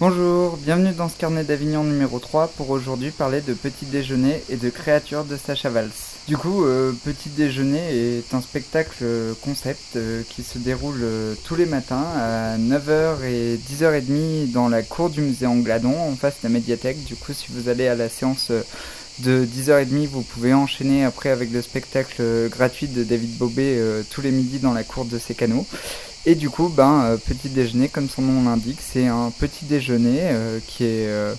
Bonjour, bienvenue dans ce carnet d'Avignon numéro 3 pour aujourd'hui parler de Petit Déjeuner et de Créatures de Sacha Valls. Du coup, euh, Petit Déjeuner est un spectacle euh, concept euh, qui se déroule tous les matins à 9h et 10h30 dans la cour du musée Angladon en face de la médiathèque. Du coup, si vous allez à la séance de 10h30, vous pouvez enchaîner après avec le spectacle gratuit de David Bobet tous les midis dans la cour de ses canaux. Et du coup, ben, euh, petit déjeuner, comme son nom l'indique, c'est un petit déjeuner euh, qui est euh,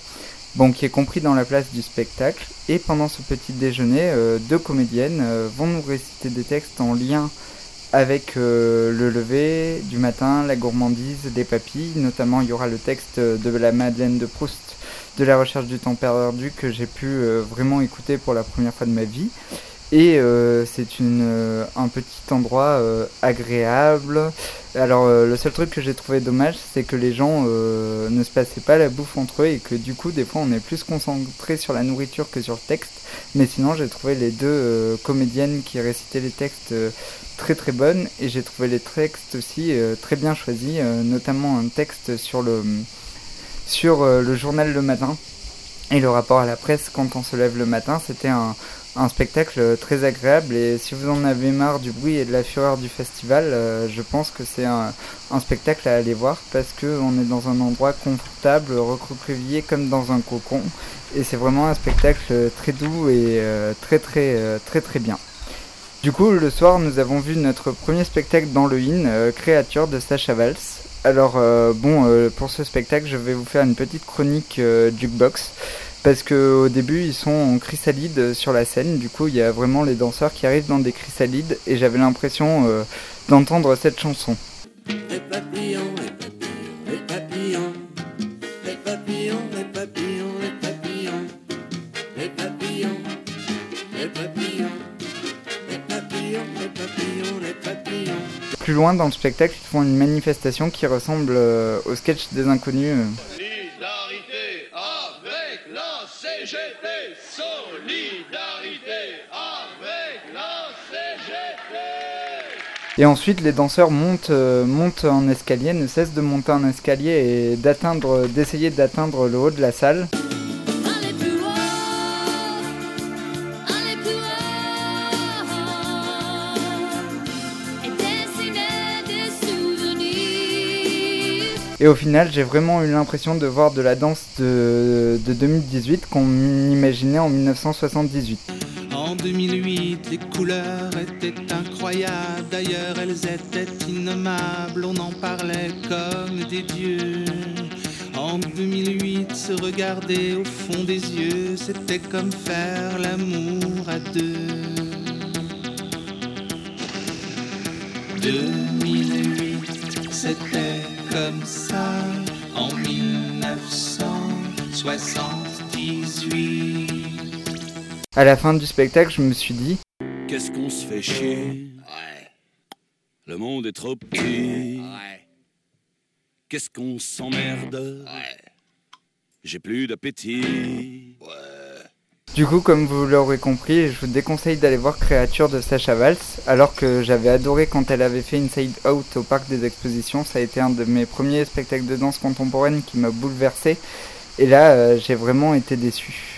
bon, qui est compris dans la place du spectacle. Et pendant ce petit déjeuner, deux comédiennes vont nous réciter des textes en lien avec le lever du matin, la gourmandise, des papilles. Notamment, il y aura le texte de la Madeleine de Proust de la recherche du temps perdu que j'ai pu vraiment écouter pour la première fois de ma vie. Et euh, c'est euh, un petit endroit euh, agréable. Alors le seul truc que j'ai trouvé dommage, c'est que les gens ne se passaient pas la bouffe entre eux et que du coup des fois on est plus concentré sur la nourriture que sur le texte. Mais sinon j'ai trouvé les deux comédiennes qui récitaient les textes très très bonnes et j'ai trouvé les textes aussi très bien choisis, notamment un texte sur le, sur le journal le matin et le rapport à la presse quand on se lève le matin. C'était un spectacle très agréable et si vous en avez marre du bruit et de la fureur du festival, euh, je pense que c'est un, spectacle à aller voir parce qu'on est dans un endroit confortable, recroquevillé comme dans un cocon et c'est vraiment un spectacle très doux et euh, très très euh, très très bien. Du coup, le soir, nous avons vu notre premier spectacle dans le IN, Créature de Sacha Valls. Alors, bon, pour ce spectacle, je vais vous faire une petite chronique jukebox. Parce qu'au début ils sont en chrysalide sur la scène, du coup il y a vraiment les danseurs qui arrivent dans des chrysalides. Et j'avais l'impression euh, d'entendre cette chanson. Plus loin dans le spectacle, ils font une manifestation qui ressemble euh, au sketch des inconnus. Et ensuite, les danseurs montent, euh, montent en escalier, ne cessent de monter en escalier et d'atteindre, d'essayer d'atteindre le haut de la salle. Et au final, j'ai vraiment eu l'impression de voir de la danse de, de 2018 qu'on imaginait en 1978. En 2008, les couleurs étaient incroyables, d'ailleurs elles étaient innommables, on en parlait comme des dieux. En 2008, se regarder au fond des yeux, c'était comme faire l'amour à deux. 2008, c'était comme ça en 1978. À la fin du spectacle, je me suis dit Qu'est-ce qu'on se fait chier? Ouais. Le monde est trop petit. Ouais. Qu'est-ce qu'on s'emmerde? Ouais. J'ai plus d'appétit. Ouais. Du coup, comme vous l'aurez compris, je vous déconseille d'aller voir Créature de Sacha Valls, alors que j'avais adoré quand elle avait fait Inside Out au parc des expositions. Ça a été un de mes premiers spectacles de danse contemporaine qui m'a bouleversé. Et là, euh, j'ai vraiment été déçu.